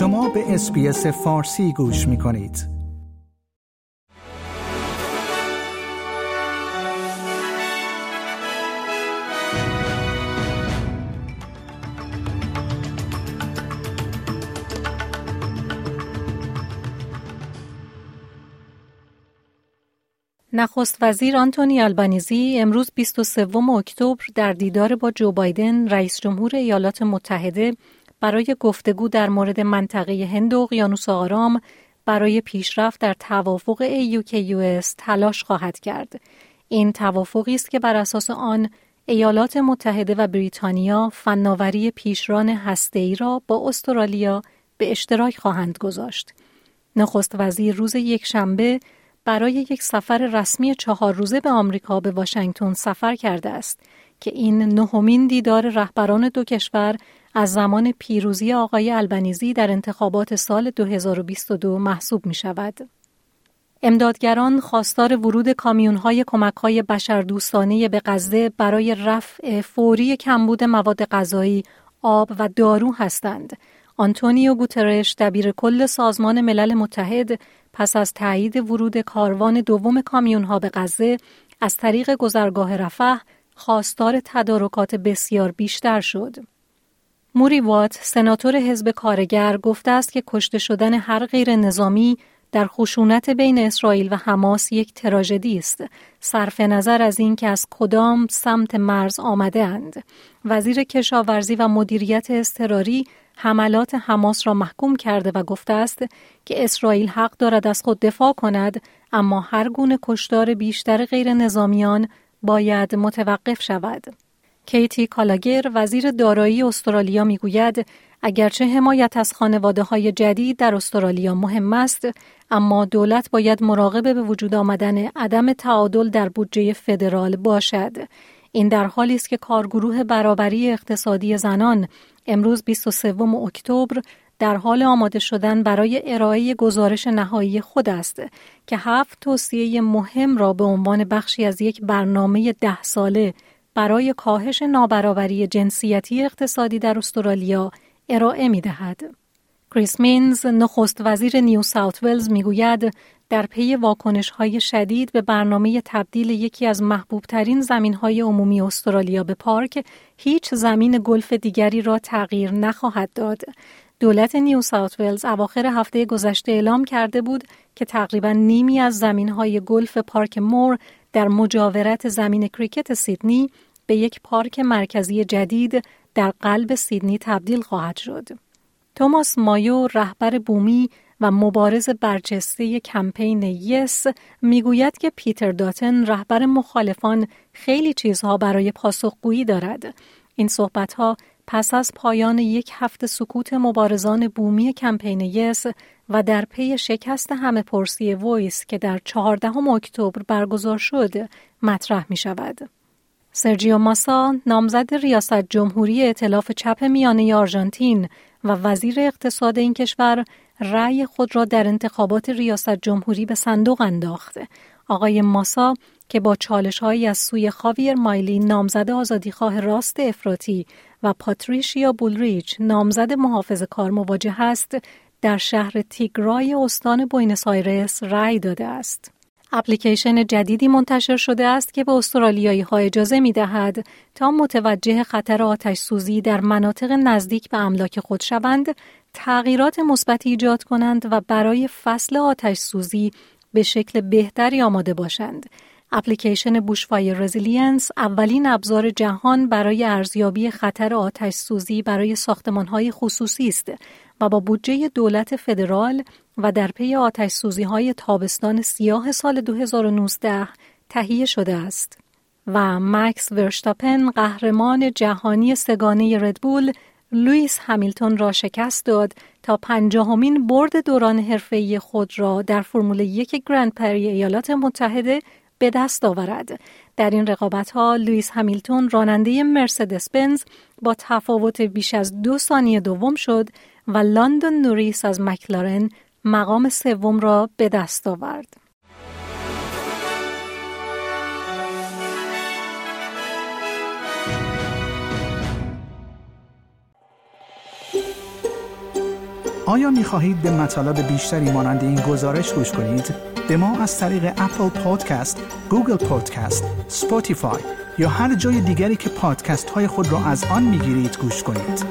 شما به اسپیس فارسی گوش می کنید. نخست وزیر آنتونی آلبانیزی امروز 23 اکتبر در دیدار با جو بایدن رئیس جمهور ایالات متحده برای گفتگو در مورد منطقه هند و اقیانوس آرام برای پیشرفت در توافق AUKUS تلاش خواهد کرد. این توافقی است که بر اساس آن ایالات متحده و بریتانیا فناوری پیشران هسته‌ای را با استرالیا به اشتراک خواهند گذاشت. نخست وزیر روز یک شنبه برای یک سفر رسمی چهار روزه به آمریکا به واشنگتن سفر کرده است که این نهمین دیدار رهبران دو کشور از زمان پیروزی آقای البنیزی در انتخابات سال 2022 محسوب می شود. امدادگران خواستار ورود کامیونهای کمکهای بشردوستانه به غزه برای رفع فوری کمبود مواد غذایی، آب و دارو هستند. آنتونیو گوترش دبیر کل سازمان ملل متحد پس از تایید ورود کاروان دوم کامیونها به غزه از طریق گذرگاه رفح خواستار تدارکات بسیار بیشتر شد. موری وات سناتور حزب کارگر گفته است که کشته شدن هر غیر نظامی در خشونت بین اسرائیل و حماس یک تراژدی است صرف نظر از اینکه از کدام سمت مرز آمده اند وزیر کشاورزی و مدیریت اضطراری حملات حماس را محکوم کرده و گفته است که اسرائیل حق دارد از خود دفاع کند اما هر گونه کشتار بیشتر غیر نظامیان باید متوقف شود. کیتی کالاگر وزیر دارایی استرالیا می‌گوید اگرچه حمایت از خانواده های جدید در استرالیا مهم است اما دولت باید مراقب به وجود آمدن عدم تعادل در بودجه فدرال باشد. این در حالی است که کارگروه برابری اقتصادی زنان امروز 23 اکتبر در حال آماده شدن برای ارائه گزارش نهایی خود است که هفت توصیه مهم را به عنوان بخشی از یک برنامه ده ساله برای کاهش نابرابری جنسیتی اقتصادی در استرالیا ارائه می دهد. کریس مینز نخست وزیر نیو ساوت ولز می گوید در پی واکنش های شدید به برنامه تبدیل یکی از محبوب ترین زمین های عمومی استرالیا به پارک هیچ زمین گلف دیگری را تغییر نخواهد داد. دولت نیو ساوت ولز اواخر هفته گذشته اعلام کرده بود که تقریبا نیمی از زمین های گلف پارک مور در مجاورت زمین کریکت سیدنی به یک پارک مرکزی جدید در قلب سیدنی تبدیل خواهد شد. توماس مایو رهبر بومی و مبارز برجسته کمپین Yes می‌گوید که پیتر داتن رهبر مخالفان خیلی چیزها برای پاسخگویی دارد. این صحبتها پس از پایان یک هفته سکوت مبارزان بومی کمپین یس و در پی شکست همه پرسی ویس که در 14 اکتبر برگزار شد مطرح می شود. سرجیو ماسا نامزد ریاست جمهوری ائتلاف چپ میانه آرژانتین و وزیر اقتصاد این کشور رأی خود را در انتخابات ریاست جمهوری به صندوق انداخت. آقای ماسا که با چالش از سوی خاویر مایلی نامزد آزادیخواه راست افراطی و پاتریشیا بولریچ نامزد محافظ کار مواجه است در شهر تیگره استان بوینس آیرس رأی داده است. اپلیکیشن جدیدی منتشر شده است که به استرالیایی ها اجازه می دهد تا متوجه خطر آتش سوزی در مناطق نزدیک به املاک خود شوند، تغییرات مثبتی ایجاد کنند و برای فصل آتش سوزی به شکل بهتری آماده باشند. اپلیکیشن Bushfire Resilience اولین ابزار جهان برای ارزیابی خطر آتش سوزی برای ساختمان های خصوصی است و با بودجه دولت فدرال و در پی آتش سوزی های تابستان سیاه سال 2019 تهیه شده است. و مکس ورشتاپن قهرمان جهانی سگانه Red Bull لوئیس همیلتون را شکست داد تا پنجاهمین برد دوران حرفه‌ای خود را در فرمول یک گرند پری ایالات متحده به دست آورد. در این رقابت ها لوئیس همیلتون راننده مرسدس بنز با تفاوت بیش از دو ثانیه دوم شد و لندن نوریس از مکلارن مقام سوم را به دست آورد. آیا می خواهید به مطالب بیشتری مانند این گزارش گوش کنید؟ به ما از طریق Apple Podcast، Google Podcast، Spotify یا هر جای دیگری که پادکست های خود را از آن می گیرید گوش کنید.